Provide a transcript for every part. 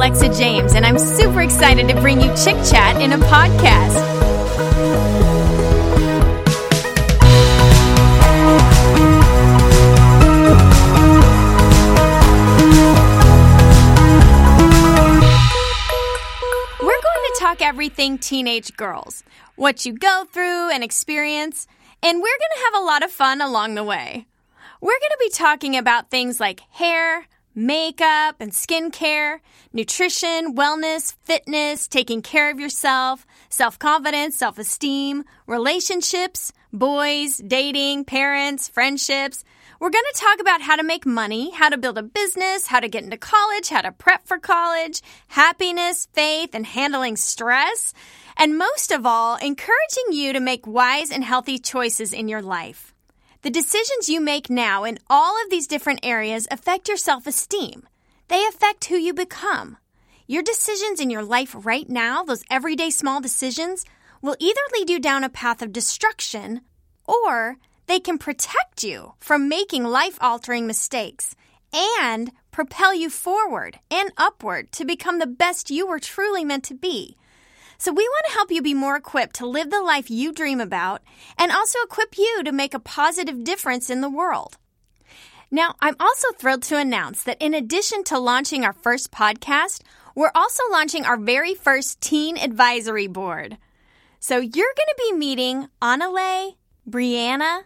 Alexa James, and I'm super excited to bring you Chik Chat in a podcast. We're going to talk everything teenage girls, what you go through and experience, and we're going to have a lot of fun along the way. We're going to be talking about things like hair, makeup and skincare, nutrition, wellness, fitness, taking care of yourself, self confidence, self esteem, relationships, boys, dating, parents, friendships. We're going to talk about how to make money, how to build a business, how to get into college, how to prep for college, happiness, faith, and handling stress. And most of all, encouraging you to make wise and healthy choices in your life. The decisions you make now in all of these different areas affect your self esteem. They affect who you become. Your decisions in your life right now, those everyday small decisions, will either lead you down a path of destruction or they can protect you from making life altering mistakes and propel you forward and upward to become the best you were truly meant to be. So, we want to help you be more equipped to live the life you dream about and also equip you to make a positive difference in the world. Now, I'm also thrilled to announce that in addition to launching our first podcast, we're also launching our very first teen advisory board. So, you're going to be meeting Anale, Brianna,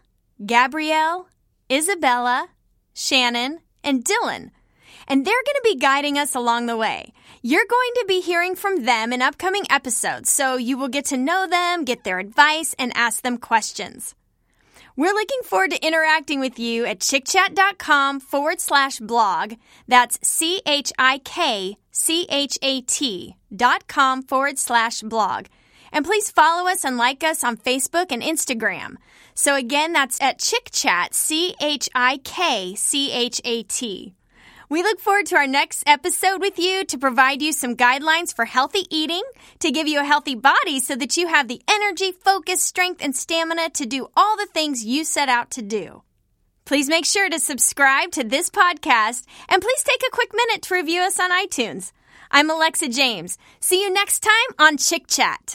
Gabrielle, Isabella, Shannon, and Dylan. And they're going to be guiding us along the way. You're going to be hearing from them in upcoming episodes, so you will get to know them, get their advice, and ask them questions. We're looking forward to interacting with you at chikchat.com forward slash blog. That's C H I K C H A T dot com forward slash blog. And please follow us and like us on Facebook and Instagram. So again, that's at ChikChat, C H I K C H A T. We look forward to our next episode with you to provide you some guidelines for healthy eating, to give you a healthy body so that you have the energy, focus, strength, and stamina to do all the things you set out to do. Please make sure to subscribe to this podcast and please take a quick minute to review us on iTunes. I'm Alexa James. See you next time on Chik Chat.